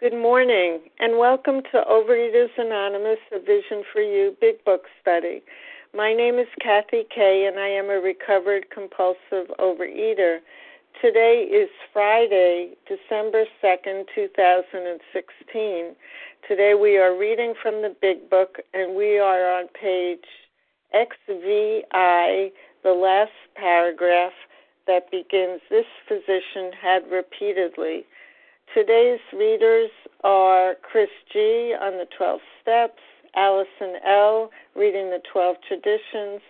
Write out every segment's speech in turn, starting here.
Good morning, and welcome to Overeaters Anonymous, a Vision for You Big Book Study. My name is Kathy Kay, and I am a recovered compulsive overeater. Today is Friday, December 2nd, 2016. Today we are reading from the Big Book, and we are on page XVI, the last paragraph that begins This physician had repeatedly. Today's readers are Chris G. on the 12 Steps, Allison L. reading the 12 Traditions,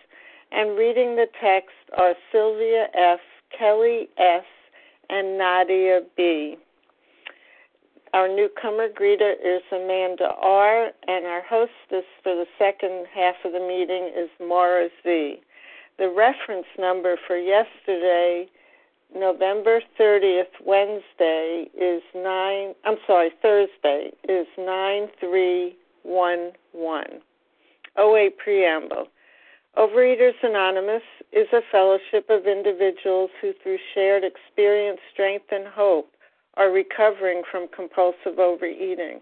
and reading the text are Sylvia F., Kelly S., and Nadia B. Our newcomer greeter is Amanda R., and our hostess for the second half of the meeting is Maura Z. The reference number for yesterday November 30th, Wednesday, is 9, I'm sorry, Thursday, is 9311. OA Preamble. Overeaters Anonymous is a fellowship of individuals who, through shared experience, strength, and hope, are recovering from compulsive overeating.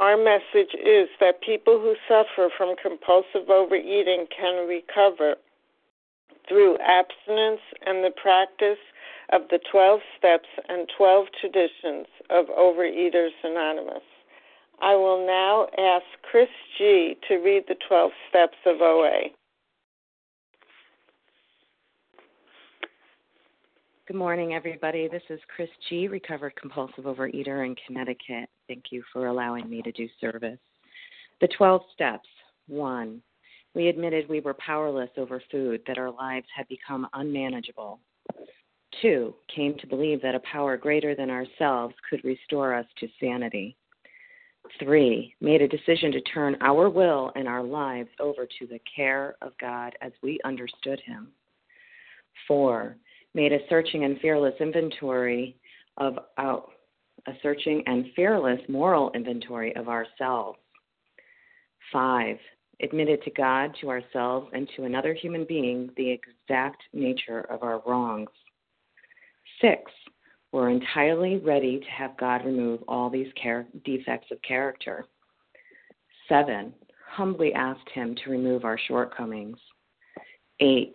our message is that people who suffer from compulsive overeating can recover through abstinence and the practice of the 12 steps and 12 traditions of Overeaters Anonymous. I will now ask Chris G. to read the 12 steps of OA. Good morning, everybody. This is Chris G., recovered compulsive overeater in Connecticut. Thank you for allowing me to do service. The 12 steps. One, we admitted we were powerless over food, that our lives had become unmanageable. Two, came to believe that a power greater than ourselves could restore us to sanity. Three, made a decision to turn our will and our lives over to the care of God as we understood Him. Four, made a searching and fearless inventory of our, a searching and fearless moral inventory of ourselves. Five, admitted to God, to ourselves, and to another human being the exact nature of our wrongs. Six, we're entirely ready to have God remove all these char- defects of character. Seven, humbly asked Him to remove our shortcomings. Eight,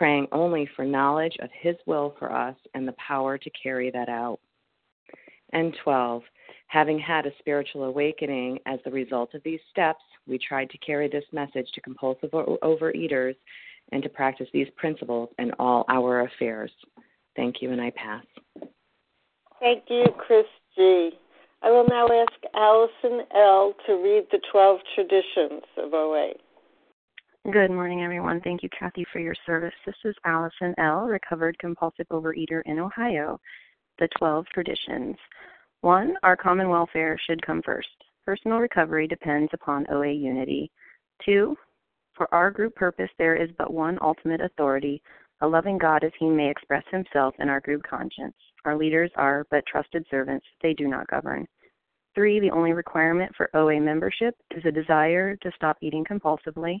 praying only for knowledge of His will for us and the power to carry that out. And 12, having had a spiritual awakening as the result of these steps, we tried to carry this message to compulsive overeaters and to practice these principles in all our affairs. Thank you, and I pass. Thank you, Chris G. I will now ask Allison L. to read the 12 traditions of OA. Good morning, everyone. Thank you, Kathy, for your service. This is Allison L., recovered compulsive overeater in Ohio. The 12 traditions. One, our common welfare should come first. Personal recovery depends upon OA unity. Two, for our group purpose, there is but one ultimate authority, a loving God as he may express himself in our group conscience. Our leaders are but trusted servants, they do not govern. Three, the only requirement for OA membership is a desire to stop eating compulsively.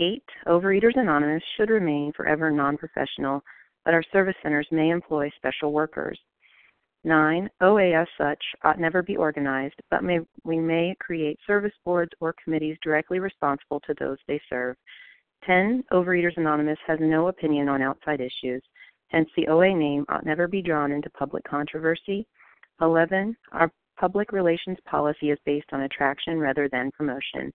Eight, Overeaters Anonymous should remain forever non professional, but our service centers may employ special workers. Nine, OA as such ought never be organized, but may, we may create service boards or committees directly responsible to those they serve. 10. Overeaters Anonymous has no opinion on outside issues, hence the OA name ought never be drawn into public controversy. 11. Our public relations policy is based on attraction rather than promotion.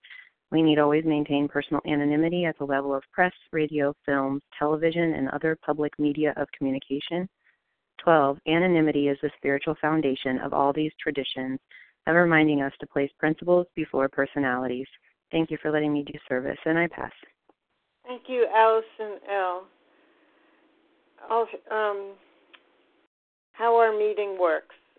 We need always maintain personal anonymity at the level of press, radio, film, television, and other public media of communication. 12. Anonymity is the spiritual foundation of all these traditions, ever reminding us to place principles before personalities. Thank you for letting me do service, and I pass. Thank you, Allison L. Um, how our meeting works.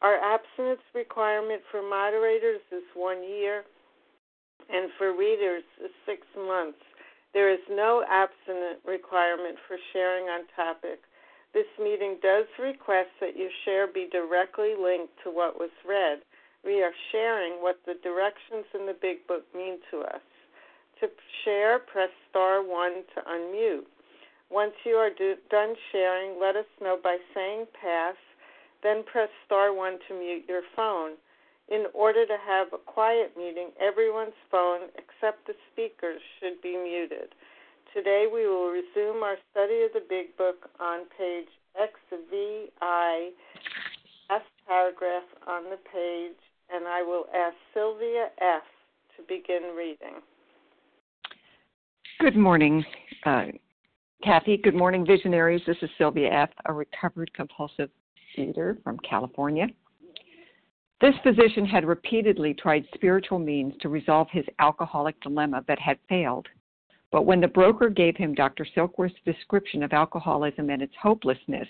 Our abstinence requirement for moderators is one year, and for readers is six months. There is no abstinent requirement for sharing on topic. This meeting does request that your share be directly linked to what was read. We are sharing what the directions in the Big Book mean to us. To share, press star 1 to unmute. Once you are do- done sharing, let us know by saying pass then press star 1 to mute your phone. In order to have a quiet meeting, everyone's phone except the speaker's should be muted. Today we will resume our study of the Big Book on page XVI, last paragraph on the page, and I will ask Sylvia F. to begin reading. Good morning, uh, Kathy. Good morning, visionaries. This is Sylvia F., a recovered compulsive from California. This physician had repeatedly tried spiritual means to resolve his alcoholic dilemma but had failed. But when the broker gave him Dr. Silkworth's description of alcoholism and its hopelessness,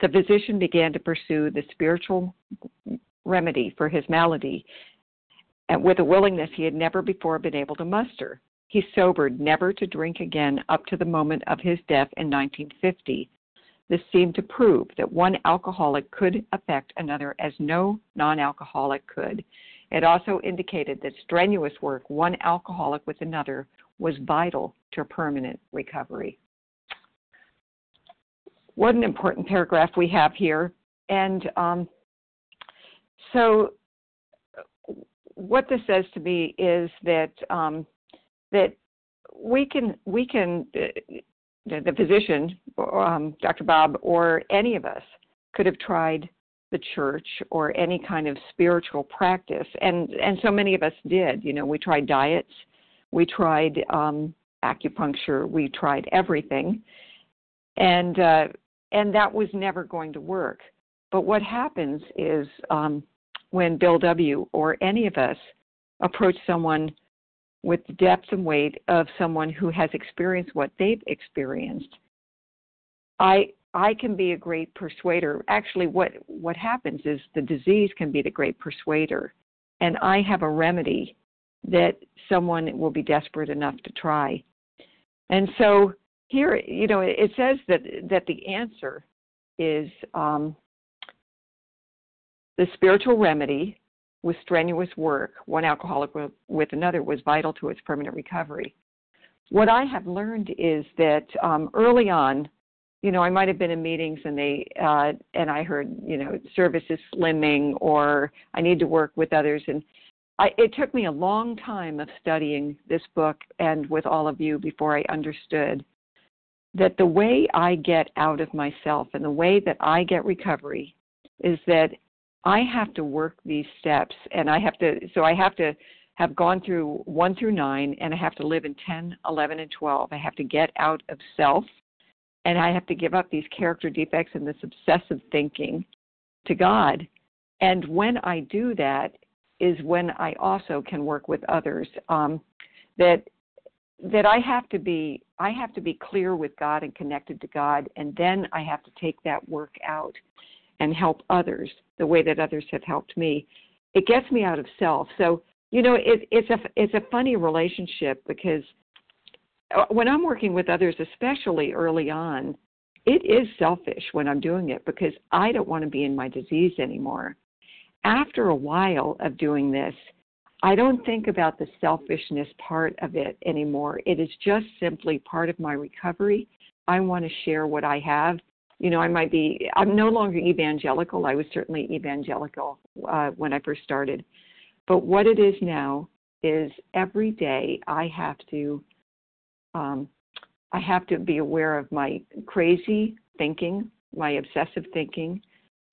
the physician began to pursue the spiritual remedy for his malady and with a willingness he had never before been able to muster. He sobered never to drink again up to the moment of his death in 1950 this seemed to prove that one alcoholic could affect another as no non alcoholic could. It also indicated that strenuous work, one alcoholic with another, was vital to permanent recovery. What an important paragraph we have here. And um, so, what this says to me is that um, that we can we can the, the physician, um, Dr. Bob, or any of us could have tried the church or any kind of spiritual practice, and and so many of us did. You know, we tried diets, we tried um, acupuncture, we tried everything, and uh, and that was never going to work. But what happens is um, when Bill W. or any of us approach someone with the depth and weight of someone who has experienced what they've experienced. I I can be a great persuader. Actually, what what happens is the disease can be the great persuader, and I have a remedy that someone will be desperate enough to try. And so here, you know, it says that that the answer is um, the spiritual remedy with strenuous work, one alcoholic with another, was vital to its permanent recovery. What I have learned is that um, early on, you know, I might have been in meetings and they uh, and I heard, you know, service is slimming or I need to work with others. And I, it took me a long time of studying this book and with all of you before I understood that the way I get out of myself and the way that I get recovery is that I have to work these steps and I have to, so I have to have gone through 1 through 9 and I have to live in 10, 11, and 12. I have to get out of self and I have to give up these character defects and this obsessive thinking to God. And when I do that, is when I also can work with others. Um, that that I have to be I have to be clear with God and connected to God, and then I have to take that work out and help others the way that others have helped me. It gets me out of self. So you know, it, it's a it's a funny relationship because uh, when I'm working with others, especially early on, it is selfish when I'm doing it because I don't want to be in my disease anymore. After a while of doing this, I don't think about the selfishness part of it anymore. It is just simply part of my recovery. I want to share what I have. You know, I might be, I'm no longer evangelical. I was certainly evangelical uh, when I first started. But what it is now is every day I have to um, I have to be aware of my crazy thinking, my obsessive thinking.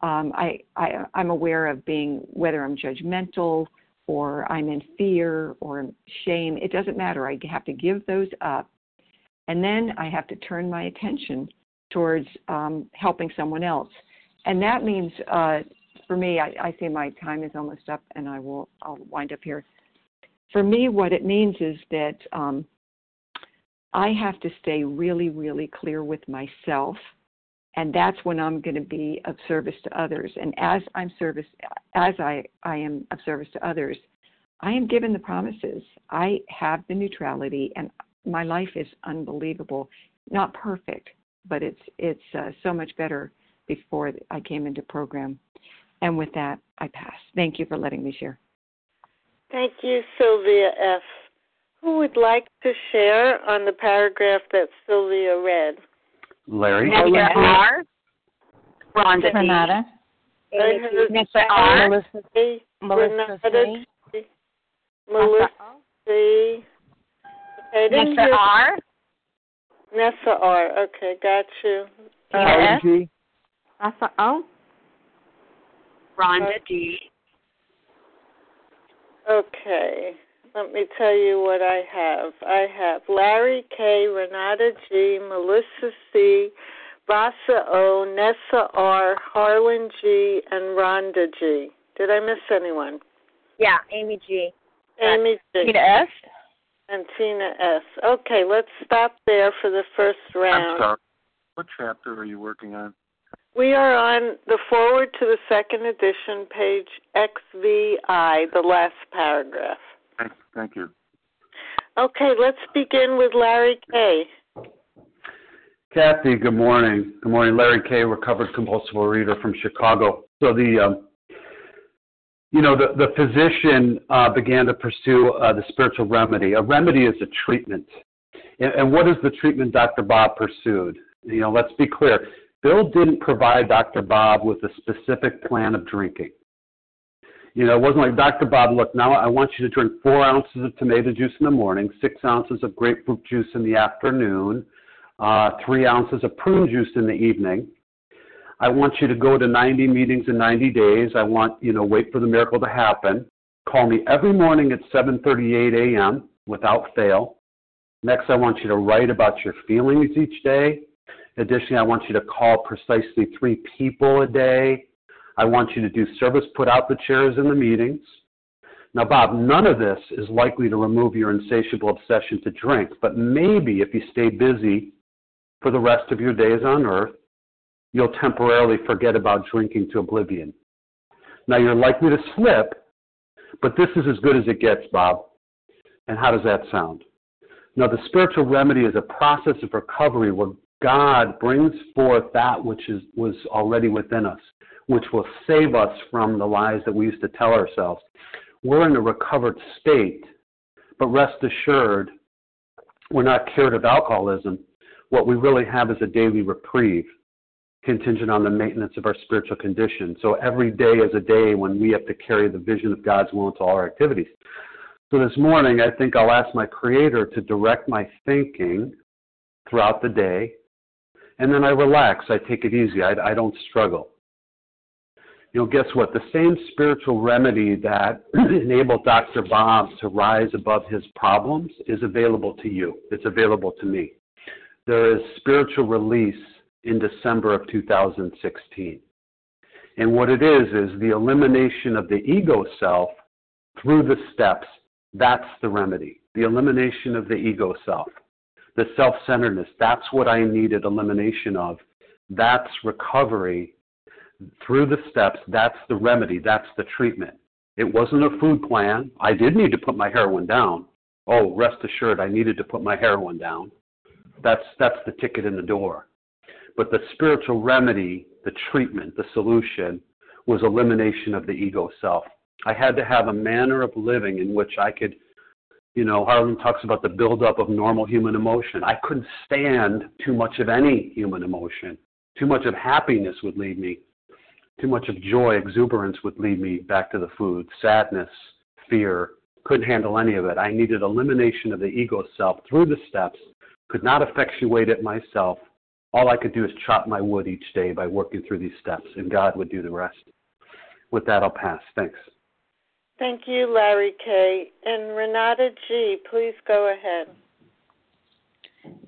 Um, I, I, I'm aware of being whether I'm judgmental or I'm in fear or shame. It doesn't matter. I have to give those up. And then I have to turn my attention towards um, helping someone else. And that means, uh, for me, I, I see my time is almost up and I will I'll wind up here. For me, what it means is that um, I have to stay really, really clear with myself. And that's when I'm going to be of service to others. And as I'm service, as I, I am of service to others, I am given the promises. I have the neutrality, and my life is unbelievable. Not perfect, but it's it's uh, so much better before I came into program. And with that, I pass. Thank you for letting me share. Thank you, Sylvia F. Who would like to share on the paragraph that Sylvia read? Larry. Mr. R. Rhonda Renata. Mr. R. Melissa, C. Melissa C. C. Melissa C. Okay, I didn't Mr. hear R. Nessa R. Okay, got you. Tina S. G. Asa O. Rhonda D. Okay. Let me tell you what I have. I have Larry K, Renata G, Melissa C, Vasa O, Nessa R, Harlan G, and Rhonda G. Did I miss anyone? Yeah, Amy G. Amy G. Tina S. And Tina S. Okay, let's stop there for the first I'm round. sorry. What chapter are you working on? We are on the foreword to the second edition, page XVI, the last paragraph. Thank, thank you. Okay, let's begin with Larry K. Kathy, good morning. Good morning. Larry K., recovered compulsive reader from Chicago. So the, um, you know, the, the physician uh, began to pursue uh, the spiritual remedy. A remedy is a treatment. And, and what is the treatment Dr. Bob pursued? You know, let's be clear. Bill didn't provide Dr. Bob with a specific plan of drinking. You know, it wasn't like, Dr. Bob, look, now I want you to drink four ounces of tomato juice in the morning, six ounces of grapefruit juice in the afternoon, uh, three ounces of prune juice in the evening. I want you to go to 90 meetings in 90 days. I want, you know, wait for the miracle to happen. Call me every morning at 7:38 a.m. without fail. Next, I want you to write about your feelings each day. Additionally, I want you to call precisely three people a day. I want you to do service, put out the chairs in the meetings. Now, Bob, none of this is likely to remove your insatiable obsession to drink, but maybe if you stay busy for the rest of your days on earth, you'll temporarily forget about drinking to oblivion. Now, you're likely to slip, but this is as good as it gets, Bob. And how does that sound? Now, the spiritual remedy is a process of recovery where God brings forth that which is, was already within us, which will save us from the lies that we used to tell ourselves. We're in a recovered state, but rest assured, we're not cured of alcoholism. What we really have is a daily reprieve contingent on the maintenance of our spiritual condition. So every day is a day when we have to carry the vision of God's will into all our activities. So this morning, I think I'll ask my Creator to direct my thinking throughout the day, and then I relax. I take it easy. I, I don't struggle. You know, guess what? The same spiritual remedy that enabled Dr. Bob to rise above his problems is available to you. It's available to me. There is spiritual release in December of 2016. And what it is, is the elimination of the ego self through the steps. That's the remedy. The elimination of the ego self. The self centeredness. That's what I needed elimination of. That's recovery through the steps. That's the remedy. That's the treatment. It wasn't a food plan. I did need to put my heroin down. Oh, rest assured, I needed to put my heroin down. That's, that's the ticket in the door. But the spiritual remedy, the treatment, the solution was elimination of the ego self. I had to have a manner of living in which I could, you know, Harlan talks about the buildup of normal human emotion. I couldn't stand too much of any human emotion. Too much of happiness would lead me. Too much of joy, exuberance would lead me back to the food. Sadness, fear, couldn't handle any of it. I needed elimination of the ego self through the steps, could not effectuate it myself, all I could do is chop my wood each day by working through these steps, and God would do the rest. With that, I'll pass. Thanks. Thank you, Larry K. And Renata G., please go ahead.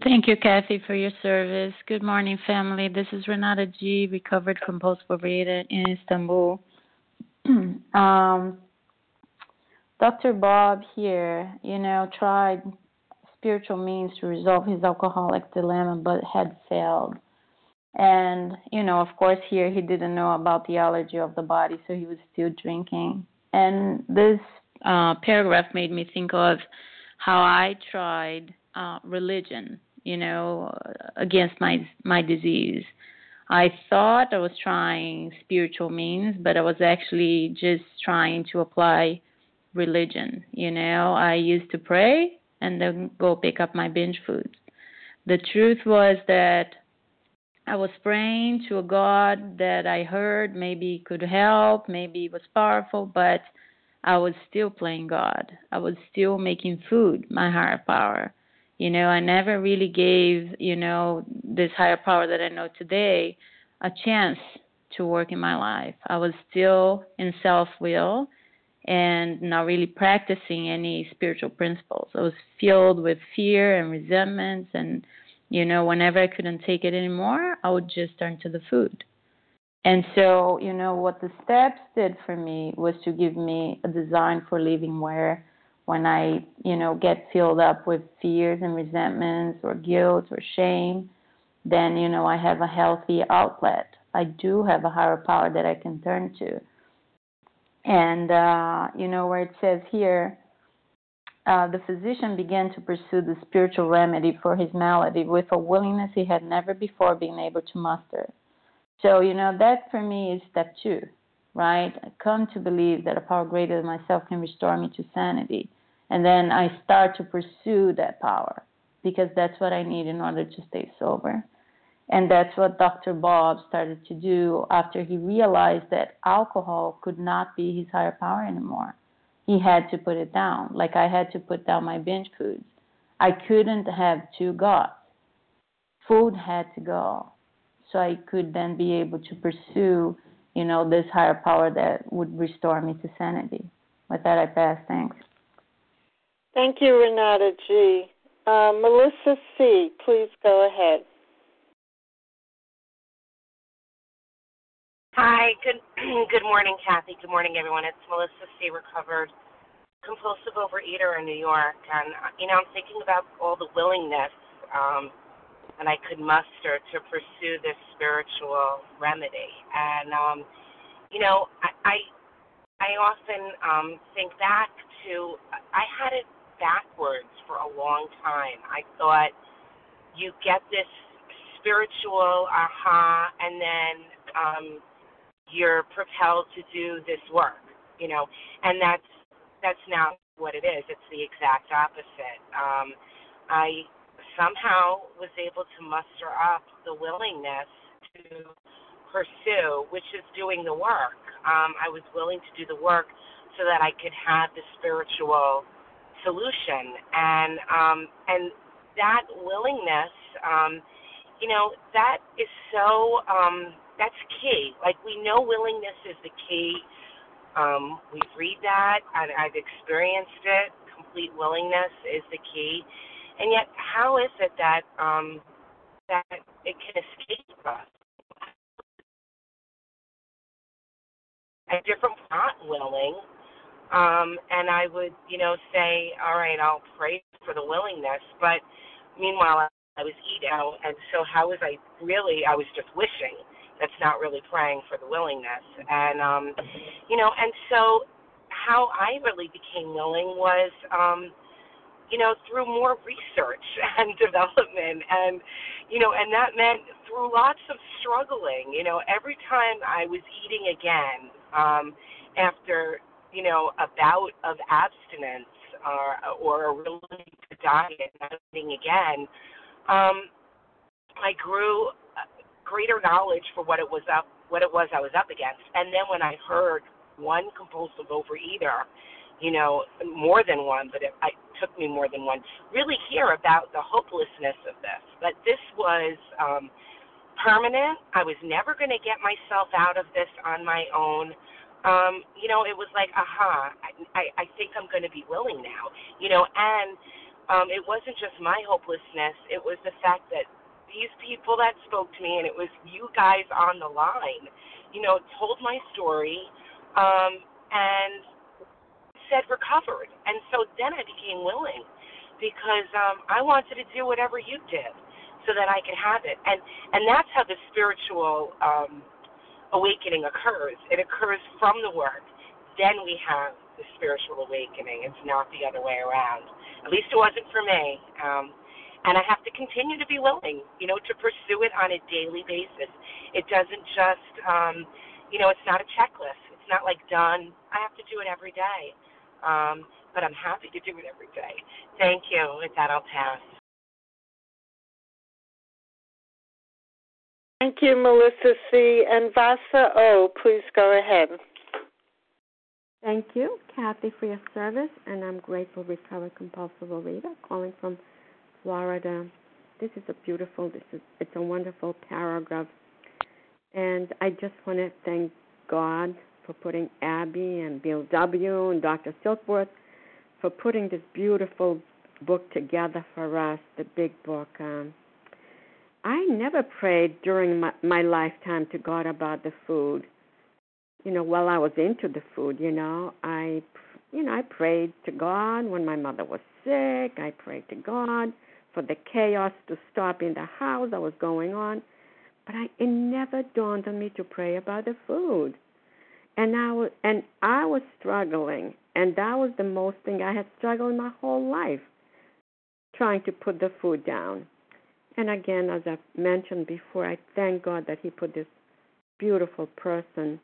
Thank you, Kathy, for your service. Good morning, family. This is Renata G., recovered compulsive overeater in Istanbul. um, Dr. Bob here, you know, tried spiritual means to resolve his alcoholic dilemma, but had failed. And, you know, of course, here he didn't know about the allergy of the body, so he was still drinking. And this uh, paragraph made me think of how I tried uh, religion, you know, against my my disease. I thought I was trying spiritual means, but I was actually just trying to apply religion. You know, I used to pray, and then go pick up my binge foods. The truth was that I was praying to a God that I heard maybe could help, maybe was powerful, but I was still playing God. I was still making food my higher power. You know, I never really gave, you know, this higher power that I know today a chance to work in my life. I was still in self will and not really practicing any spiritual principles. I was filled with fear and resentments and you know, whenever I couldn't take it anymore, I would just turn to the food. And so, you know, what the steps did for me was to give me a design for living where when I, you know, get filled up with fears and resentments or guilt or shame, then, you know, I have a healthy outlet. I do have a higher power that I can turn to. And, uh, you know, where it says here, uh, the physician began to pursue the spiritual remedy for his malady with a willingness he had never before been able to muster. So, you know, that for me is step two, right? I come to believe that a power greater than myself can restore me to sanity. And then I start to pursue that power because that's what I need in order to stay sober. And that's what Dr. Bob started to do after he realized that alcohol could not be his higher power anymore. He had to put it down, like I had to put down my binge foods. I couldn't have two gods. Food had to go. So I could then be able to pursue, you know, this higher power that would restore me to sanity. With that, I pass. Thanks. Thank you, Renata G. Uh, Melissa C., please go ahead. Hi, good good morning, Kathy. Good morning, everyone. It's Melissa C. Recovered compulsive overeater in New York, and you know I'm thinking about all the willingness um, that I could muster to pursue this spiritual remedy, and um, you know I I, I often um, think back to I had it backwards for a long time. I thought you get this spiritual aha, and then um, you're propelled to do this work, you know, and that's that's not what it is. It's the exact opposite. Um, I somehow was able to muster up the willingness to pursue, which is doing the work. Um, I was willing to do the work so that I could have the spiritual solution, and um, and that willingness, um, you know, that is so um, that's key. Like we know willingness is the key. Um, we read that, and I've experienced it. Complete willingness is the key, and yet, how is it that um, that it can escape us? At different not willing, um, and I would, you know, say, all right, I'll pray for the willingness, but meanwhile, I was eating, and so how was I really? I was just wishing. That's not really praying for the willingness, and um, you know, and so how I really became willing was. Um, you know, through more research and development and you know, and that meant through lots of struggling, you know, every time I was eating again, um, after, you know, a bout of abstinence or or a really good diet, not eating again, um, I grew greater knowledge for what it was up what it was I was up against. And then when I heard one compulsive overeater you know, more than one, but it, it took me more than one, really hear about the hopelessness of this. But this was um, permanent. I was never going to get myself out of this on my own. Um, you know, it was like, aha, I, I, I think I'm going to be willing now. You know, and um, it wasn't just my hopelessness, it was the fact that these people that spoke to me, and it was you guys on the line, you know, told my story. Um, and said recovered. And so then I became willing because um, I wanted to do whatever you did so that I could have it. And and that's how the spiritual um, awakening occurs. It occurs from the work. Then we have the spiritual awakening. It's not the other way around. At least it wasn't for me. Um, and I have to continue to be willing, you know, to pursue it on a daily basis. It doesn't just, um, you know, it's not a checklist. It's not like done. I have to do it every day. Um, but I'm happy to do it every day. Thank you. With that, I'll pass. Thank you, Melissa C. And Vasa O., please go ahead. Thank you, Kathy, for your service, and I'm grateful, recovered compulsive overeater, calling from Florida. This is a beautiful, this is it's a wonderful paragraph, and I just want to thank God for putting Ebby and Bill W. and Dr. Silkworth for putting this beautiful book together for us, the big book. Um, I never prayed during my, my lifetime to God about the food. You know, while I was into the food, you know, I, you know, I prayed to God when my mother was sick. I prayed to God for the chaos to stop in the house that was going on. But I, it never dawned on me to pray about the food and I was and I was struggling, and that was the most thing I had struggled my whole life, trying to put the food down. And again, as I've mentioned before, I thank God that He put this beautiful person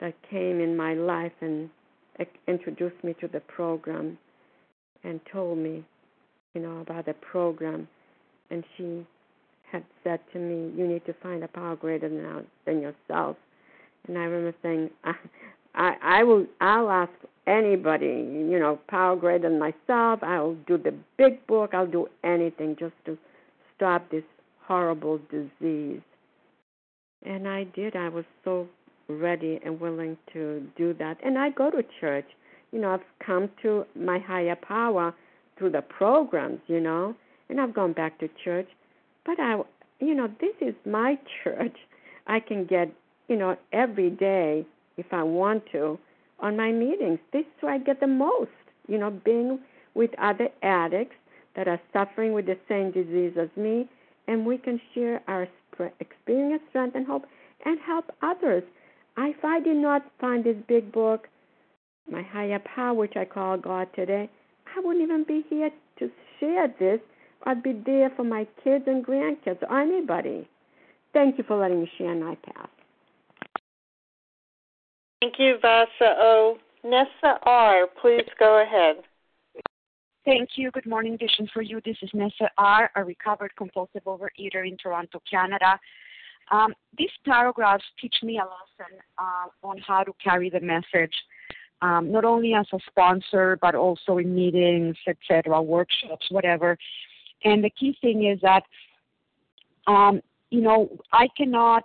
that came in my life and uh, introduced me to the program and told me, you know, about the program. And she had said to me, "You need to find a power greater than, than yourself." And I remember saying, I, I, I will, I'll ask anybody, you know, power greater than myself. I'll do the big book. I'll do anything just to stop this horrible disease. And I did. I was so ready and willing to do that. And I go to church. You know, I've come to my higher power through the programs, you know, and I've gone back to church. But I, you know, this is my church. I can get you know, every day if I want to on my meetings. This is where I get the most, you know, being with other addicts that are suffering with the same disease as me, and we can share our experience, strength, and hope and help others. If I did not find this big book, my higher power, which I call God today, I wouldn't even be here to share this. I'd be there for my kids and grandkids or anybody. Thank you for letting me share my path. Thank you, Vasa O. Nessa R., please go ahead. Thank you. Good morning, Vision for You. This is Nessa R., a recovered compulsive overeater in Toronto, Canada. Um, these paragraphs teach me a lesson uh, on how to carry the message, not only as a sponsor, but also in meetings, etc., workshops, whatever. And the key thing is that, um, you know, I cannot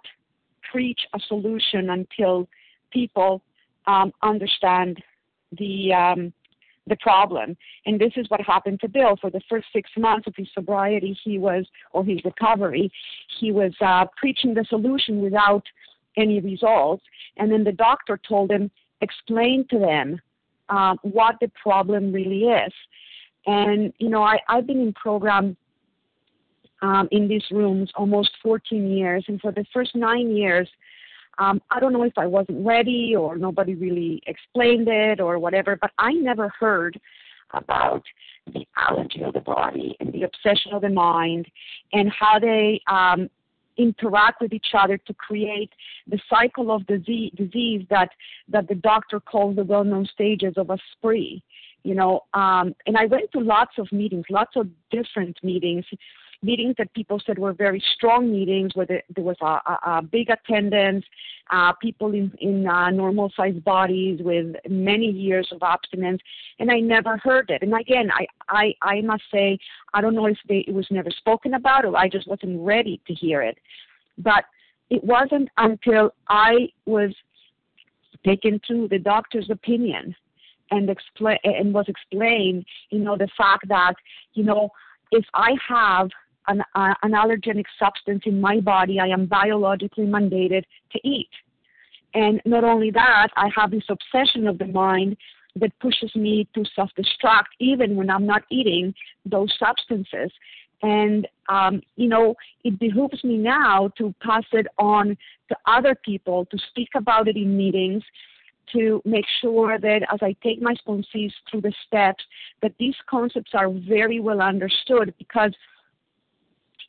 preach a solution until people um, understand the um, the problem. And this is what happened to Bill. For the first six months of his sobriety, he was, or his recovery, he was uh, preaching the solution without any results. And then the doctor told him, explain to them uh, what the problem really is. And, you know, I, I've been in program um, in these rooms almost 14 years. And for the first nine years, um, I don't know if I wasn't ready or nobody really explained it or whatever, but I never heard about the allergy of the body and the obsession of the mind and how they um, interact with each other to create the cycle of disease, disease that that the doctor calls the well-known stages of a spree. You know, um, and I went to lots of meetings, lots of different meetings, meetings that people said were very strong meetings where there, there was a, a, a big attendance, uh, people in, in uh, normal sized bodies with many years of abstinence, and I never heard it. And again, I, I, I must say, I don't know if they, it was never spoken about or I just wasn't ready to hear it. But it wasn't until I was taken to the doctor's opinion and explain and was explained, you know, the fact that, you know, if I have an, uh, an allergenic substance in my body, I am biologically mandated to eat. And not only that, I have this obsession of the mind that pushes me to self destruct even when I'm not eating those substances. And, um, you know, it behooves me now to pass it on to other people, to speak about it in meetings, to make sure that as I take my sponsees through the steps, that these concepts are very well understood because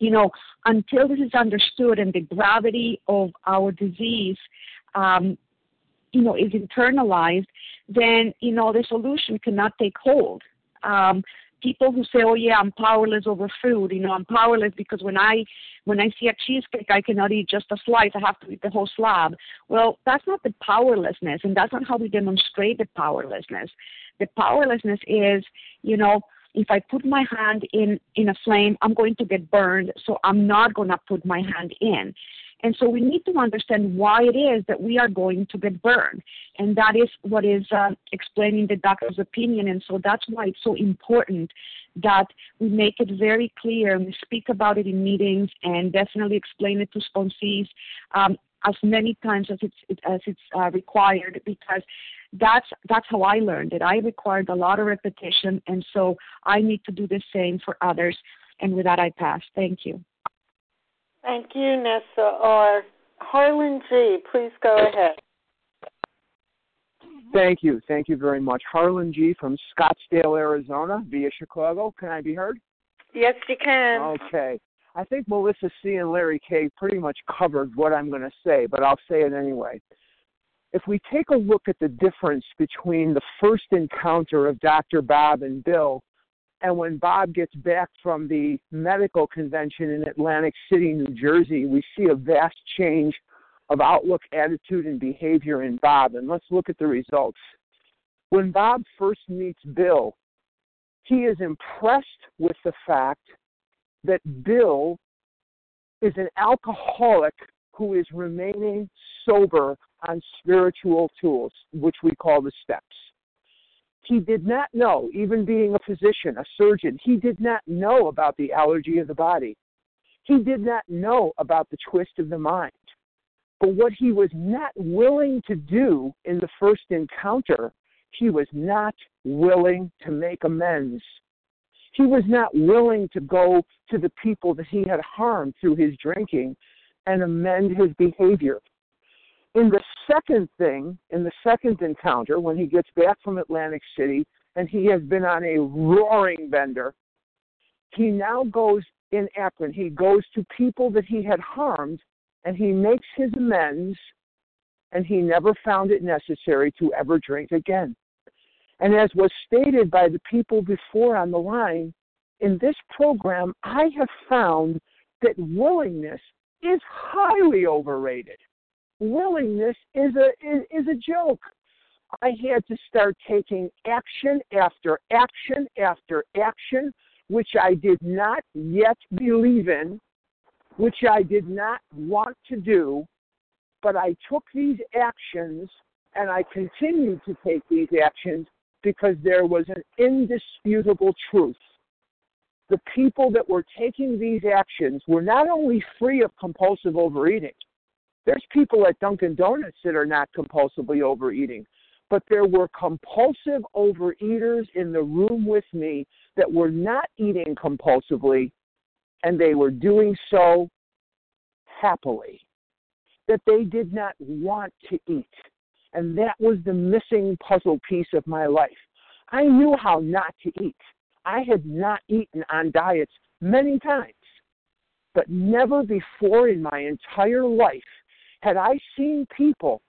you know, until this is understood and the gravity of our disease, um, you know, is internalized, then, you know, the solution cannot take hold. Um, people who say, "Oh yeah, I'm powerless over food," you know, I'm powerless because when I when I see a cheesecake, I cannot eat just a slice. I have to eat the whole slab. Well, that's not the powerlessness, and that's not how we demonstrate the powerlessness. The powerlessness is, you know, if I put my hand in in a flame, I'm going to get burned, so I'm not going to put my hand in. And so we need to understand why it is that we are going to get burned. And that is what is uh, explaining the doctor's opinion. And so that's why it's so important that we make it very clear and we speak about it in meetings and definitely explain it to sponsees um, as many times as it's, as it's uh, required because that's that's how I learned it. I required a lot of repetition, and so I need to do the same for others. And with that, I pass. Thank you. Thank you, Nessa R. Harlan G., please go ahead. Thank you. Thank you very much. Harlan G. from Scottsdale, Arizona, via Chicago. Can I be heard? Yes, you can. Okay. I think Melissa C. and Larry K. pretty much covered what I'm going to say, but I'll say it anyway if we take a look at the difference between the first encounter of Dr. Bob and Bill and when Bob gets back from the medical convention in Atlantic City, New Jersey, we see a vast change of outlook, attitude, and behavior in Bob. And let's look at the results. When Bob first meets Bill, he is impressed with the fact that Bill is an alcoholic who is remaining sober on spiritual tools, which we call the steps. He did not know, even being a physician, a surgeon, he did not know about the allergy of the body. He did not know about the twist of the mind. But what he was not willing to do in the first encounter, he was not willing to make amends. He was not willing to go to the people that he had harmed through his drinking and amend his behavior. In the second thing, in the second encounter, when he gets back from Atlantic City and he has been on a roaring bender, he now goes in Akron. He goes to people that he had harmed and he makes his amends and he never found it necessary to ever drink again. And as was stated by the people before on the line, in this program, I have found that willingness is highly overrated. Willingness is a is, is a joke. I had to start taking action after action after action, which I did not yet believe in, which I did not want to do, but I took these actions and I continued to take these actions because there was an indisputable truth. The people that were taking these actions were not only free of compulsive overeating, there's people at Dunkin' Donuts that are not compulsively overeating, but there were compulsive overeaters in the room with me that were not eating compulsively, and they were doing so happily. That they did not want to eat. And that was the missing puzzle piece of my life. I knew how not to eat. I had not eaten on diets many times, but never before in my entire life had I seen people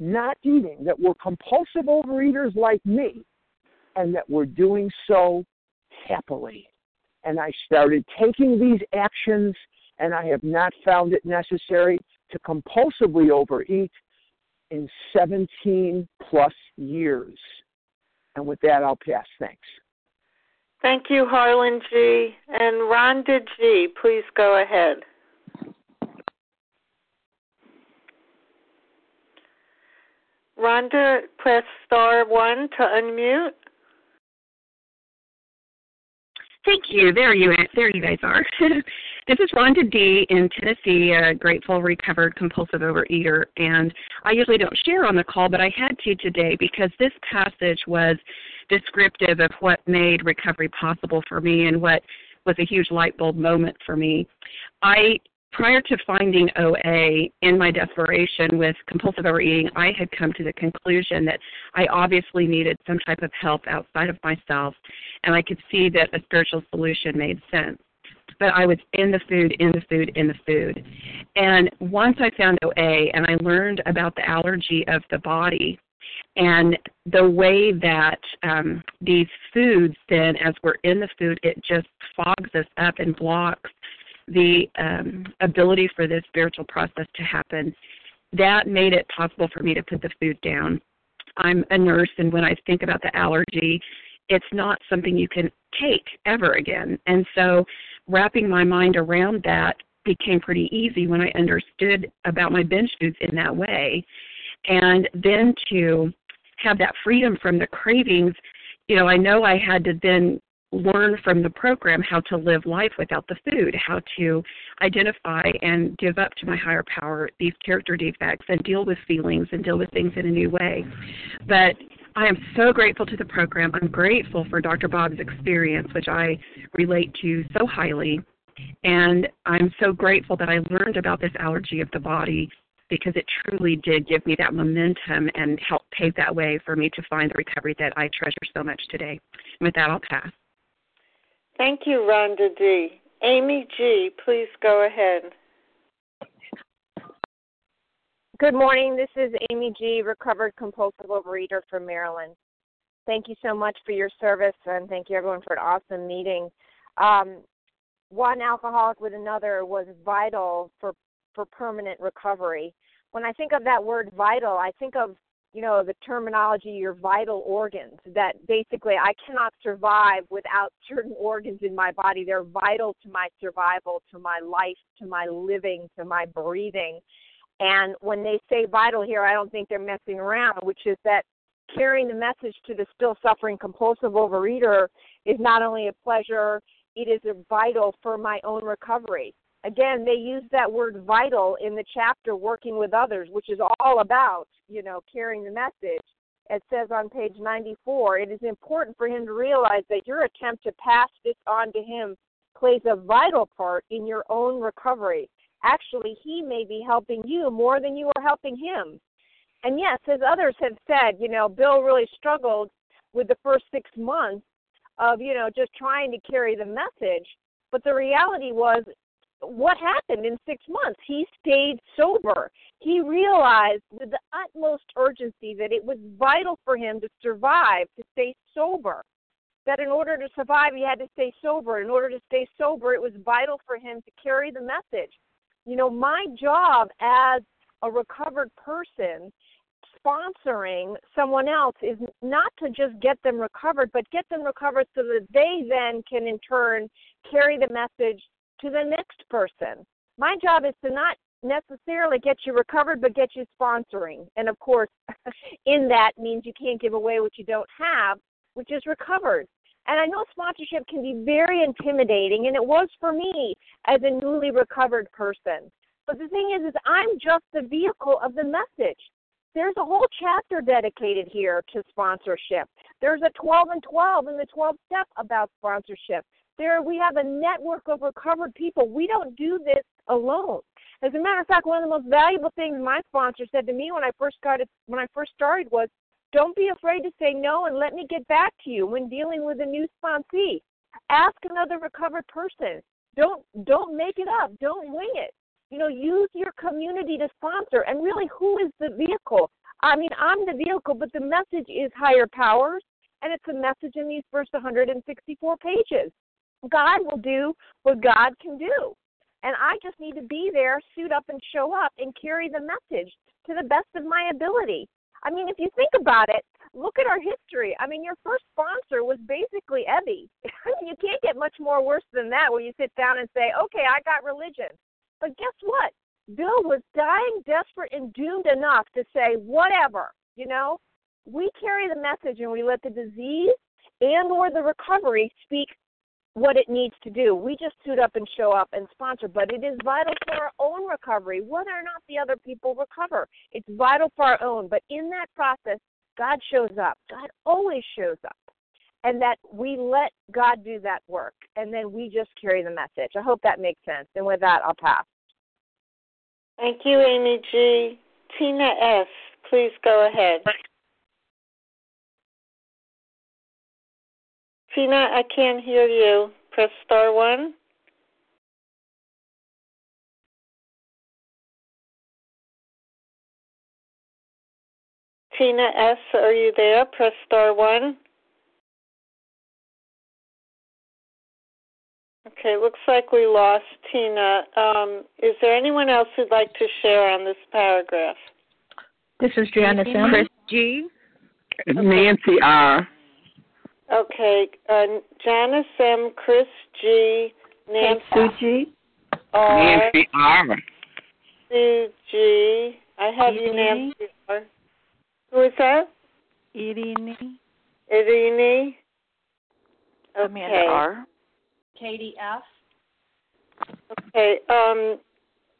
not eating that were compulsive overeaters like me and that were doing so happily. And I started taking these actions, and I have not found it necessary to compulsively overeat in 17 plus years. And with that, I'll pass. Thanks. Thank you, Harlan G. And Rhonda G., please go ahead. Rhonda, press star one to unmute. Thank you. There you there you guys are. this is Rhonda D in Tennessee, a grateful recovered compulsive overeater, and I usually don't share on the call, but I had to today because this passage was descriptive of what made recovery possible for me and what was a huge light bulb moment for me. I prior to finding OA in my desperation with compulsive overeating, I had come to the conclusion that I obviously needed some type of help outside of myself, and I could see that a spiritual solution made sense. But I was in the food, in the food, in the food. And once I found OA and I learned about the allergy of the body and the way that um, these foods then, as we're in the food, it just fogs us up and blocks the um, ability for this spiritual process to happen, that made it possible for me to put the food down. I'm a nurse, and when I think about the allergy, it's not something you can take ever again. And so, wrapping my mind around that became pretty easy when I understood about my binge foods in that way. And then to have that freedom from the cravings, you know, I know I had to then learn from the program how to live life without the food, how to identify and give up to my higher power these character defects and deal with feelings and deal with things in a new way. But I am so grateful to the program. I'm grateful for Dr. Bob's experience, which I relate to so highly. And I'm so grateful that I learned about this allergy of the body because it truly did give me that momentum and help pave that way for me to find the recovery that I treasure so much today. And with that, I'll pass. Thank you, Rhonda D. Amy G., please go ahead. Good morning. This is Amy G., recovered compulsive overeater from Maryland. Thank you so much for your service, and thank you everyone for an awesome meeting. Um, one alcoholic with another was vital for for permanent recovery. When I think of that word vital, I think of you know, the terminology, your vital organs, that basically I cannot survive without certain organs in my body. They're vital to my survival, to my life, to my living, to my breathing. And when they say vital here, I don't think they're messing around, which is that carrying the message to the still suffering compulsive overeater is not only a pleasure, it is vital for my own recovery. Again, they use that word vital in the chapter working with others, which is all about, you know, carrying the message. It says on page 94, it is important for him to realize that your attempt to pass this on to him plays a vital part in your own recovery. Actually, he may be helping you more than you are helping him. And yes, as others have said, you know, Bill really struggled with the first six months of, you know, just trying to carry the message. But the reality was what happened in six months? He stayed sober. He realized with the utmost urgency that it was vital for him to survive, to stay sober. That in order to survive, he had to stay sober. In order to stay sober, it was vital for him to carry the message. You know, my job as a recovered person sponsoring someone else is not to just get them recovered, but get them recovered so that they then can in turn carry the message to the next person. My job is to not necessarily get you recovered, but get you sponsoring. And of course, in that means you can't give away what you don't have, which is recovered. And I know sponsorship can be very intimidating, and it was for me as a newly recovered person. But the thing is, is I'm just the vehicle of the message. There's a whole chapter dedicated here to sponsorship. There's a 12 and 12 in the 12 step about sponsorship. There we have a network of recovered people. We don't do this alone. As a matter of fact, one of the most valuable things my sponsor said to me when I first got it, when I first started was, "Don't be afraid to say no and let me get back to you when dealing with a new sponsee. Ask another recovered person. Don't don't make it up. Don't wing it. You know, use your community to sponsor. And really, who is the vehicle? I mean, I'm the vehicle, but the message is higher powers, and it's a message in these first 164 pages. God will do what God can do. And I just need to be there, suit up, and show up and carry the message to the best of my ability. I mean, if you think about it, look at our history. I mean, your first sponsor was basically Ebby. I mean, you can't get much more worse than that where you sit down and say, okay, I got religion. But guess what? Bill was dying, desperate, and doomed enough to say, whatever, you know, we carry the message and we let the disease and or the recovery speak what it needs to do. We just suit up and show up and sponsor, but it is vital for our own recovery, whether or not the other people recover. It's vital for our own. But in that process, God shows up. God always shows up. And that we let God do that work, and then we just carry the message. I hope that makes sense. And with that, I'll pass. Thank you, Amy G. Tina S., please go ahead. Tina, I can't hear you. Press star one. Tina S., are you there? Press star one. Okay, looks like we lost Tina. Um, is there anyone else who'd like to share on this paragraph? This is Janice M. Chris G. Okay. Nancy R. Okay, uh, Janice M, Chris G, Nancy Sue G. R, Nancy R. Sue G. I have you, Edie. Nancy R. Who is that? Irini, Irini. Okay. Amanda R. Katie F. Okay. Um,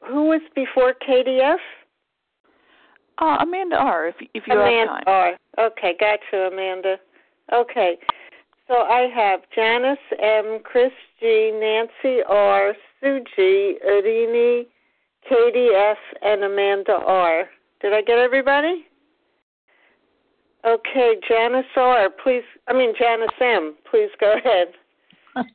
who was before Katie F? Uh, Amanda R. If if you Amanda have time. Amanda R. Okay, got you, Amanda. Okay. So I have Janice M, Chris G, Nancy R, Sue G, Irini, Katie F, and Amanda R. Did I get everybody? Okay, Janice R, please. I mean Janice M, please go ahead.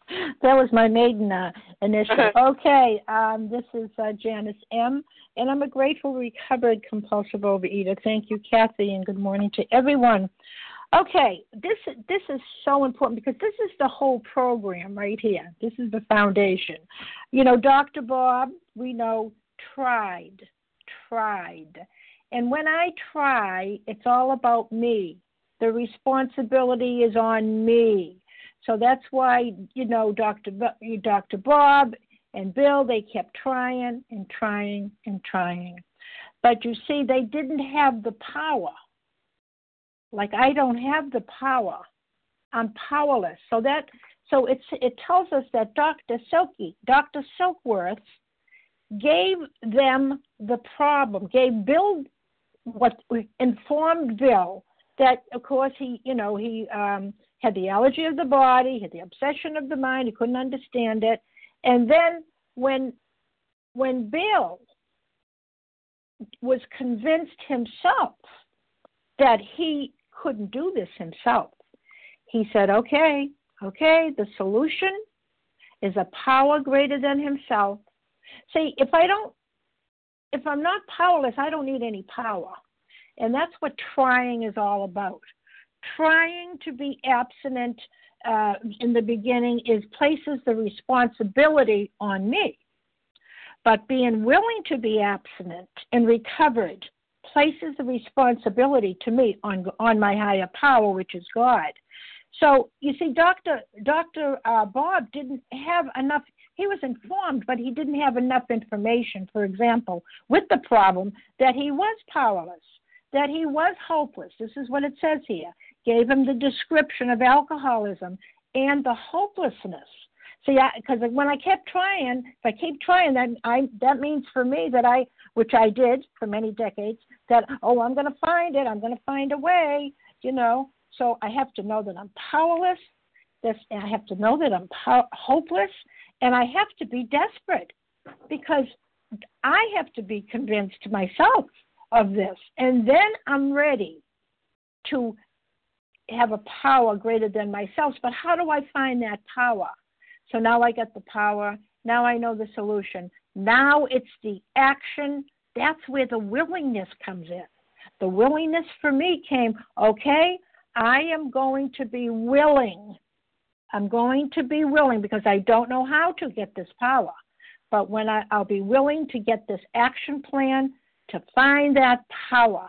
that was my maiden uh, initial. okay, um, this is uh, Janice M., and I'm a grateful, recovered compulsive overeater. Thank you, Kathy, and good morning to everyone. Okay, this this is so important because this is the whole program right here. This is the foundation. You know, Dr. Bob, we know tried, tried, and when I try, it's all about me. The responsibility is on me. So that's why you know Dr. Dr. Bob and Bill they kept trying and trying and trying. But you see they didn't have the power. Like I don't have the power. I'm powerless. So that so it's it tells us that Dr. Silky, Dr. Silkworth gave them the problem, gave Bill what informed Bill that of course he you know he um had the allergy of the body, had the obsession of the mind, he couldn't understand it. And then when when Bill was convinced himself that he couldn't do this himself, he said, Okay, okay, the solution is a power greater than himself, See, if I don't, if I'm not powerless, I don't need any power. And that's what trying is all about. Trying to be abstinent uh, in the beginning is places the responsibility on me. But being willing to be abstinent and recovered places the responsibility to me on on my higher power, which is God. So you see, Doctor Doctor uh, Bob didn't have enough. He was informed, but he didn't have enough information. For example, with the problem that he was powerless, that he was hopeless. This is what it says here. Gave him the description of alcoholism and the hopelessness. See, because when I kept trying, if I keep trying, that I that means for me that I, which I did for many decades, that oh, I'm going to find it. I'm going to find a way. You know, so I have to know that I'm powerless. This, I have to know that I'm po- hopeless, and I have to be desperate because I have to be convinced myself of this, and then I'm ready to have a power greater than myself. But how do I find that power? So now I get the power. Now I know the solution. Now it's the action. That's where the willingness comes in. The willingness for me came, okay, I am going to be willing. I'm going to be willing because I don't know how to get this power. But when I, I'll be willing to get this action plan to find that power,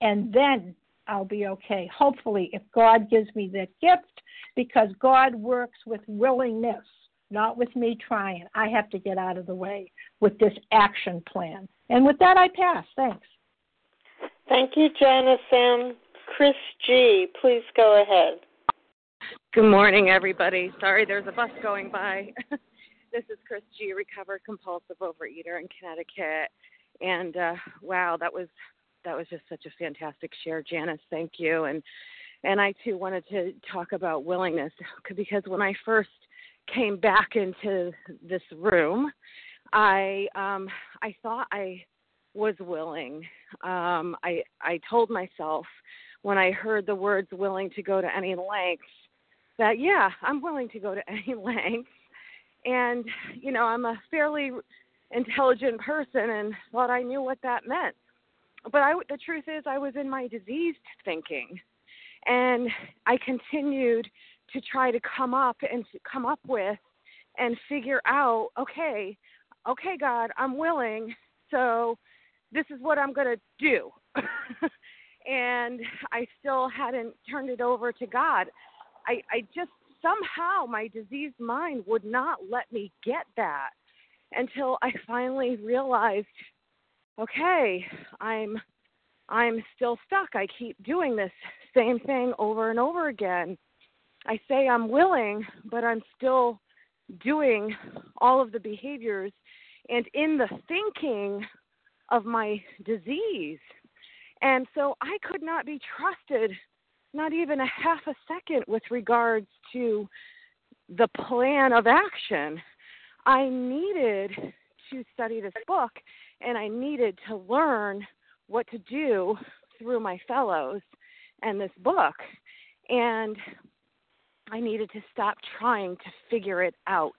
and then I'll be okay. Hopefully, if God gives me that gift, because God works with willingness, not with me trying. I have to get out of the way with this action plan. And with that, I pass. Thanks. Thank you, Janice M. Chris G., please go ahead. Good morning, everybody. Sorry, there's a bus going by. this is Chris G., recovered compulsive overeater in Connecticut. And uh, wow, that was that was just such a fantastic share, Janice. Thank you. And and I too wanted to talk about willingness because when I first came back into this room, I um, I thought I was willing. Um, I I told myself when I heard the words willing to go to any lengths that yeah, I'm willing to go to any lengths. And you know, I'm a fairly intelligent person and thought I knew what that meant. But I the truth is I was in my diseased thinking. And I continued to try to come up and come up with and figure out, okay, okay God, I'm willing. So this is what I'm going to do. and I still hadn't turned it over to God. I, I just somehow my diseased mind would not let me get that until I finally realized, okay, I'm I'm still stuck. I keep doing this same thing over and over again. I say I'm willing, but I'm still doing all of the behaviors and in the thinking of my disease and so I could not be trusted, not even a half a second, with regards to the plan of action. I needed to study this book and I needed to learn what to do through my fellows and this book. And I needed to stop trying to figure it out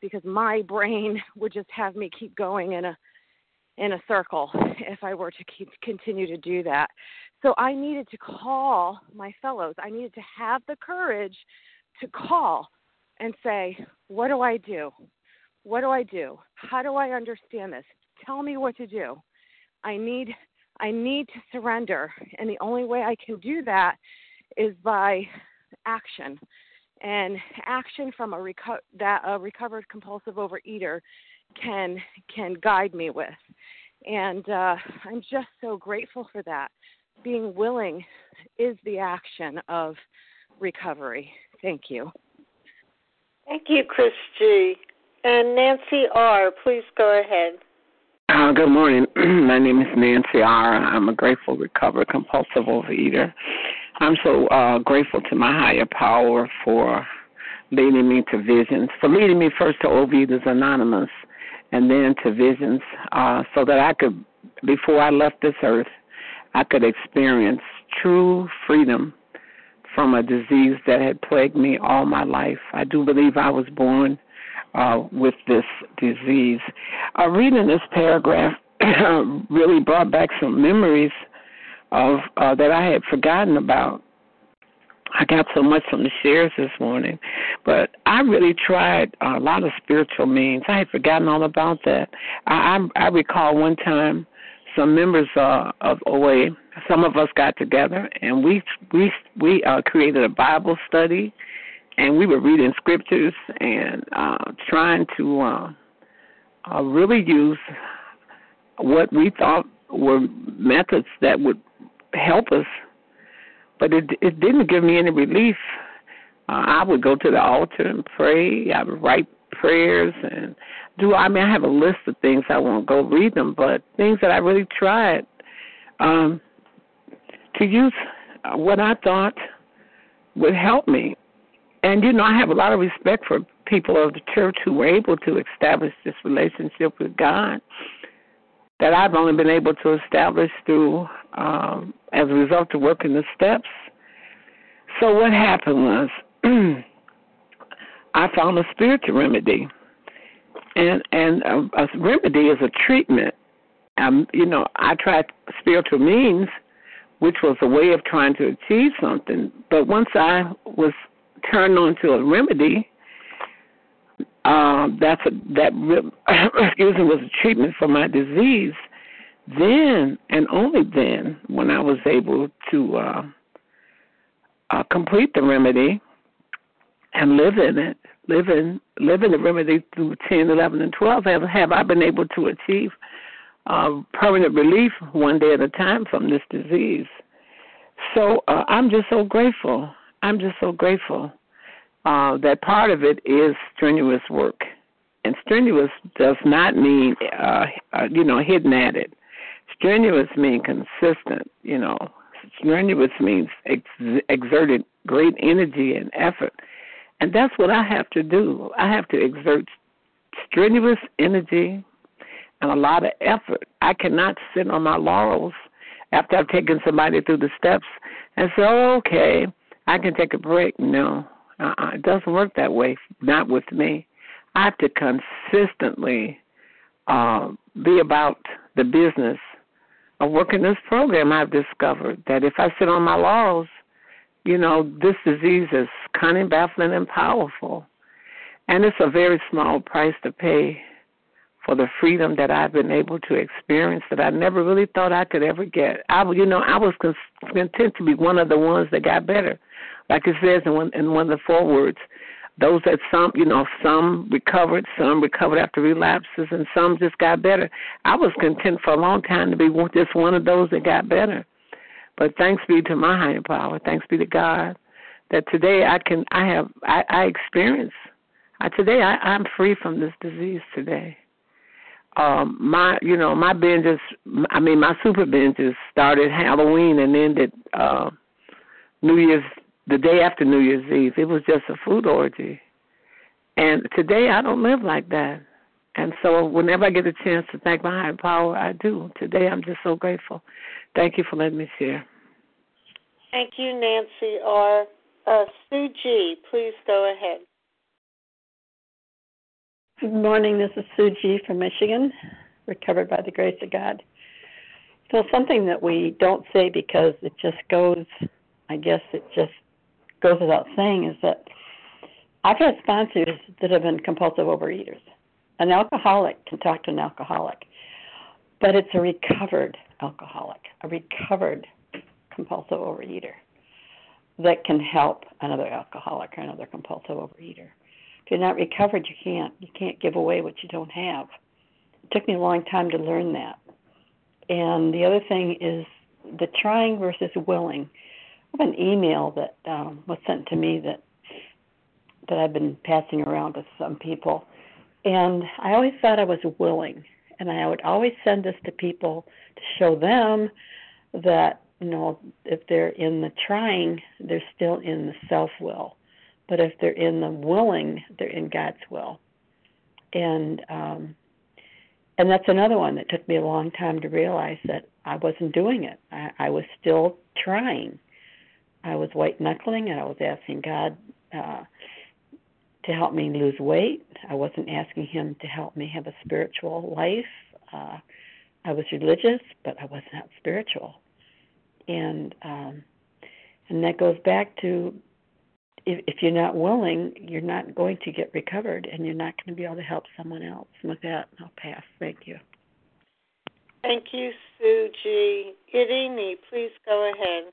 because my brain would just have me keep going in a in a circle if I were to keep, continue to do that. So I needed to call my fellows. I needed to have the courage to call and say, What do I do? What do I do? How do I understand this? Tell me what to do. I need I need to surrender, and the only way I can do that is by action. And action from a reco- that a recovered compulsive overeater can can guide me with. And uh, i'm just so grateful for that. Being willing is the action of recovery. Thank you. Thank you chris g. And nancy r. please go ahead uh, good morning. My name is Nancy R. I'm a grateful, recovered, compulsive overeater. I'm so uh, grateful to my higher power for leading me to visions, for leading me first to Overeaters Anonymous, and then to visions uh, so that I could, before I left this earth, I could experience true freedom from a disease that had plagued me all my life. I do believe I was born uh, with this disease. Uh, reading this paragraph really brought back some memories of uh, that I had forgotten about. I got so much from the shares this morning, but I really tried a lot of spiritual means. I had forgotten all about that. I I, I recall one time some members uh, of OA, some of us got together and we we we uh, created a Bible study, and we were reading scriptures and uh, trying to uh, uh, really use what we thought were methods that would help us, but it it didn't give me any relief. Uh, I would go to the altar and pray. I would write prayers and do. I mean, I have a list of things. I won't go read them, but things that I really tried um, to use what I thought would help me. And you know, I have a lot of respect for people of the church who were able to establish this relationship with God that I've only been able to establish through um, as a result of working the steps. So what happened was I found a spiritual remedy, and and a, a remedy is a treatment. Um, you know, I tried spiritual means, which was a way of trying to achieve something. But once I was turned on to a remedy, um, that's a, that excuse me was a treatment for my disease. Then and only then, when I was able to uh, uh, complete the remedy and live in it, live in live in the remedy through 10, 11, and 12, have, have I been able to achieve uh, permanent relief one day at a time from this disease. So uh, I'm just so grateful. I'm just so grateful uh, that part of it is strenuous work. And strenuous does not mean, uh, uh, you know, hidden at it. Strenuous means consistent, you know. Strenuous means ex- exerted great energy and effort. And that's what I have to do. I have to exert strenuous energy and a lot of effort. I cannot sit on my laurels after I've taken somebody through the steps and say, oh, okay, I can take a break. No, uh-uh, it doesn't work that way. Not with me. I have to consistently uh, be about the business of working this program. I've discovered that if I sit on my laurels, you know, this disease is cunning, baffling, and powerful. And it's a very small price to pay for the freedom that I've been able to experience that I never really thought I could ever get. I, you know, I was content to be one of the ones that got better like it says in one in one of the forewords, those that some you know some recovered, some recovered after relapses, and some just got better. I was content for a long time to be just one of those that got better. But thanks be to my higher power, thanks be to God, that today I can I have I, I experience. I, today I, I'm free from this disease today. Um, my you know my binges I mean my super binges started Halloween and ended uh, New Year's the day after New Year's Eve. It was just a food orgy. And today I don't live like that. And so whenever I get a chance to thank my higher power, I do. Today I'm just so grateful. Thank you for letting me share. Thank you, Nancy R. Uh, Sue G., please go ahead. Good morning. This is Sue G from Michigan, recovered by the grace of God. So something that we don't say because it just goes, I guess it just goes without saying is that I've had sponsors that have been compulsive overeaters. An alcoholic can talk to an alcoholic, but it's a recovered alcoholic, a recovered compulsive overeater that can help another alcoholic or another compulsive overeater. If you're not recovered, you can't. You can't give away what you don't have. It took me a long time to learn that. And the other thing is the trying versus willing I have an email that um, was sent to me that that I've been passing around to some people, and I always thought I was willing, and I would always send this to people to show them that you know if they're in the trying, they're still in the self will, but if they're in the willing, they're in God's will, and um, and that's another one that took me a long time to realize that I wasn't doing it. I, I was still trying I was white knuckling and I was asking God uh, to help me lose weight. I wasn't asking him to help me have a spiritual life. Uh, I was religious, but I was not spiritual. And um, and that goes back to if, if you're not willing, you're not going to get recovered, and you're not going to be able to help someone else. And with that, I'll pass. Thank you. Thank you, Sue G. Irini, please go ahead.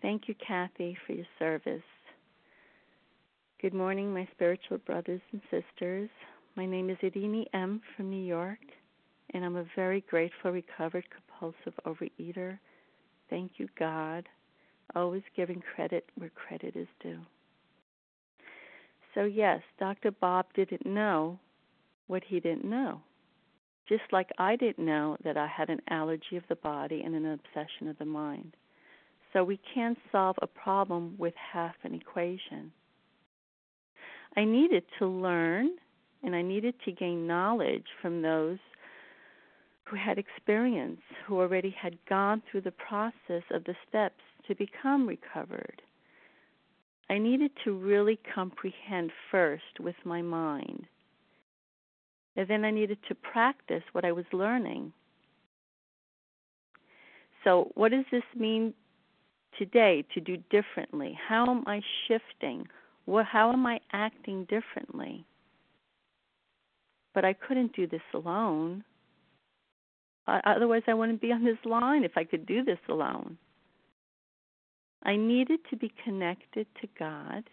Thank you, Kathy, for your service. Good morning, my spiritual brothers and sisters. My name is Irini M. from New York, and I'm a very grateful, recovered, compulsive overeater. Thank you, God. Always giving credit where credit is due. So, yes, Dr. Bob didn't know what he didn't know. Just like I didn't know that I had an allergy of the body and an obsession of the mind. So we can't solve a problem with half an equation. I needed to learn and I needed to gain knowledge from those who had experience, who already had gone through the process of the steps to become recovered. I needed to really comprehend first with my mind. And then I needed to practice what I was learning. So, what does this mean today to do differently? How am I shifting? How am I acting differently? But I couldn't do this alone. Otherwise, I wouldn't be on this line if I could do this alone. I needed to be connected to God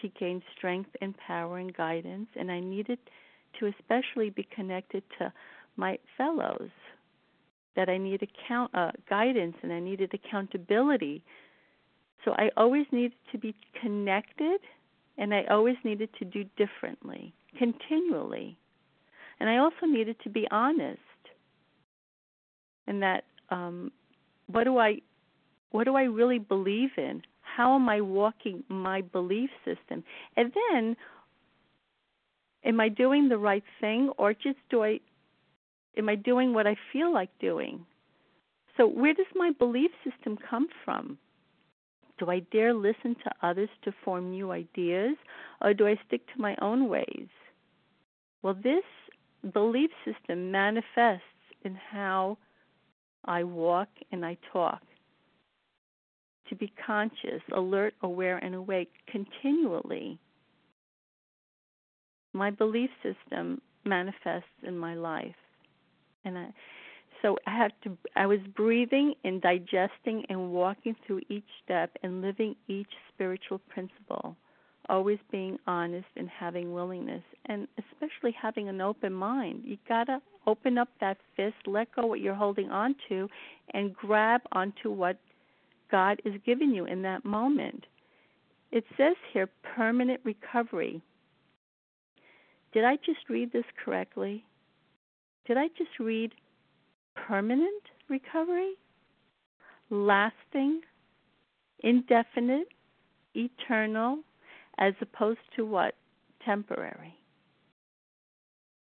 to gain strength and power and guidance, and I needed to especially be connected to my fellows that I needed account uh, guidance and I needed accountability. So I always needed to be connected, and I always needed to do differently, continually, and I also needed to be honest. And that um, what do I what do I really believe in? How am I walking my belief system? And then, am I doing the right thing, or just do I am I doing what I feel like doing? So, where does my belief system come from? Do I dare listen to others to form new ideas, or do I stick to my own ways? Well, this belief system manifests in how I walk and I talk. To be conscious, alert, aware, and awake continually. My belief system manifests in my life and I, so I have to. I was breathing and digesting and walking through each step and living each spiritual principle, always being honest and having willingness, and especially having an open mind. You gotta open up that fist, let go what you're holding on to, and grab onto what God is giving you in that moment. It says here permanent recovery. Did I just read this correctly? Did I just read permanent recovery? Lasting, indefinite, eternal, as opposed to what? Temporary.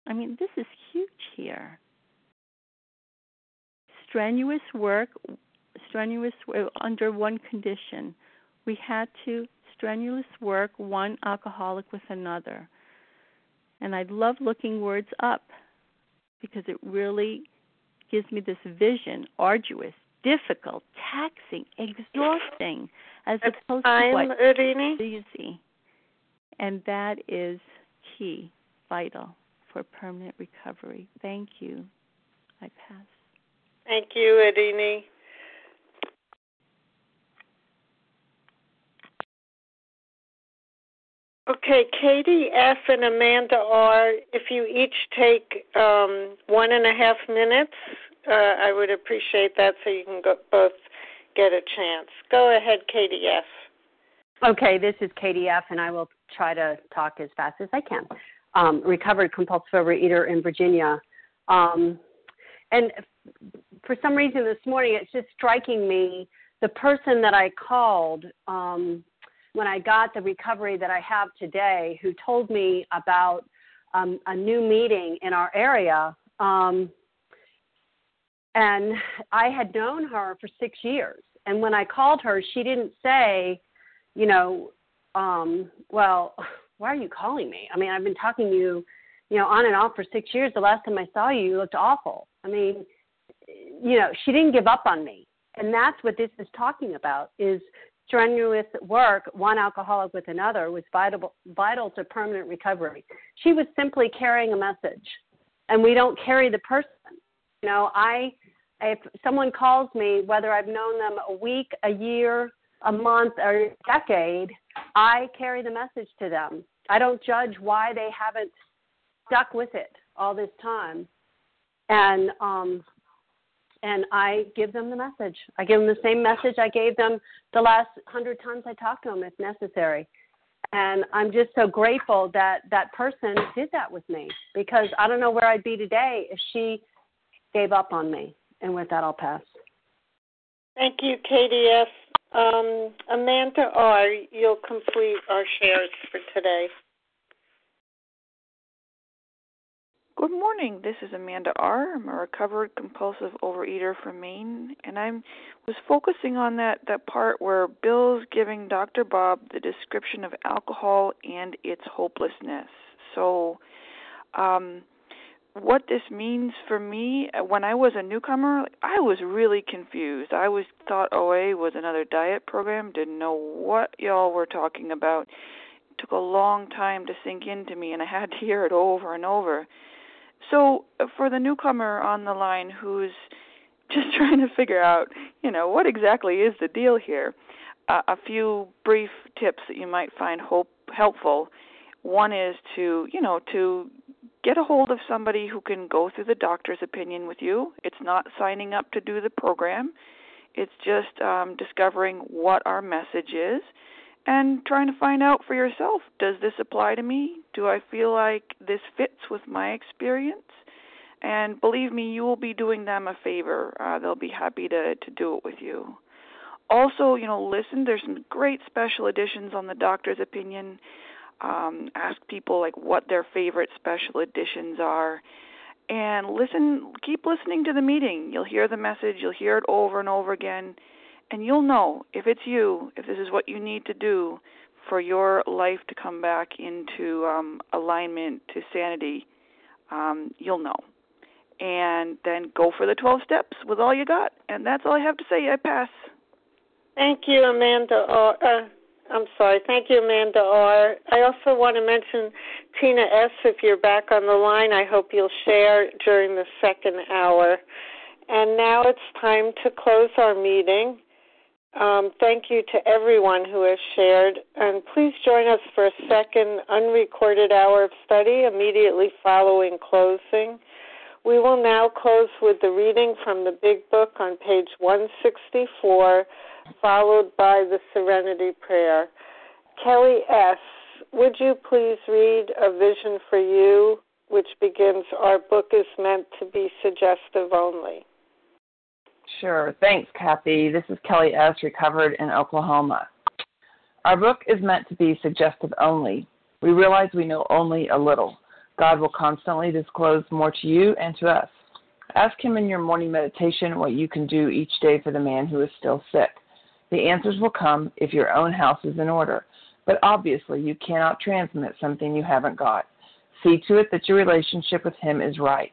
I mean, this is huge here. Strenuous work, strenuous uh, under one condition. We had to strenuous work one alcoholic with another. And I love looking words up because it really gives me this vision arduous, difficult, taxing, exhausting, as That's opposed to what Irini. easy. And that is key, vital for permanent recovery. Thank you. I pass. Thank you, Irini. Okay, Katie F. and Amanda R., if you each take um, one and a half minutes, uh, I would appreciate that so you can go, both get a chance. Go ahead, Katie F. Okay, this is Katie F., and I will try to talk as fast as I can. Um, recovered compulsive overeater in Virginia. Um, and for some reason this morning, it's just striking me the person that I called. Um, when I got the recovery that I have today, who told me about um, a new meeting in our area. Um, and I had known her for six years. And when I called her, she didn't say, you know, um, well, why are you calling me? I mean, I've been talking to you, you know, on and off for six years. The last time I saw you, you looked awful. I mean, you know, she didn't give up on me. And that's what this is talking about is strenuous work, one alcoholic with another, was vital, vital to permanent recovery. She was simply carrying a message, and we don't carry the person. You know, I, if someone calls me, whether I've known them a week, a year, a month, or a decade, I carry the message to them. I don't judge why they haven't stuck with it all this time. And um, and I give them the message. I give them the same message I gave them the last hundred times I talked to them, if necessary. And I'm just so grateful that that person did that with me because I don't know where I'd be today if she gave up on me. And with that, I'll pass. Thank you, Katie F. Um, Amanda R., you'll complete our shares for today. Good morning. This is Amanda R. I'm a recovered compulsive overeater from Maine, and I was focusing on that that part where Bill's giving Dr. Bob the description of alcohol and its hopelessness. So, um, what this means for me when I was a newcomer, I was really confused. I was thought OA was another diet program, didn't know what y'all were talking about. It took a long time to sink into me and I had to hear it over and over. So, uh, for the newcomer on the line who's just trying to figure out, you know, what exactly is the deal here, uh, a few brief tips that you might find hope helpful. One is to, you know, to get a hold of somebody who can go through the doctor's opinion with you. It's not signing up to do the program. It's just um, discovering what our message is and trying to find out for yourself does this apply to me? Do I feel like this fits with my experience? And believe me, you will be doing them a favor. Uh, they'll be happy to, to do it with you. Also, you know, listen, there's some great special editions on the doctor's opinion. Um, ask people like what their favorite special editions are. And listen, keep listening to the meeting. You'll hear the message, you'll hear it over and over again and you'll know if it's you, if this is what you need to do for your life to come back into um, alignment to sanity. Um, you'll know, and then go for the twelve steps with all you got. And that's all I have to say. I pass. Thank you, Amanda. R. Uh, I'm sorry. Thank you, Amanda R. I also want to mention Tina S. If you're back on the line, I hope you'll share during the second hour. And now it's time to close our meeting. Um, thank you to everyone who has shared. And please join us for a second unrecorded hour of study immediately following closing. We will now close with the reading from the Big Book on page 164, followed by the Serenity Prayer. Kelly S., would you please read A Vision for You, which begins Our book is meant to be suggestive only? Sure. Thanks, Kathy. This is Kelly S., recovered in Oklahoma. Our book is meant to be suggestive only. We realize we know only a little. God will constantly disclose more to you and to us. Ask Him in your morning meditation what you can do each day for the man who is still sick. The answers will come if your own house is in order, but obviously you cannot transmit something you haven't got. See to it that your relationship with Him is right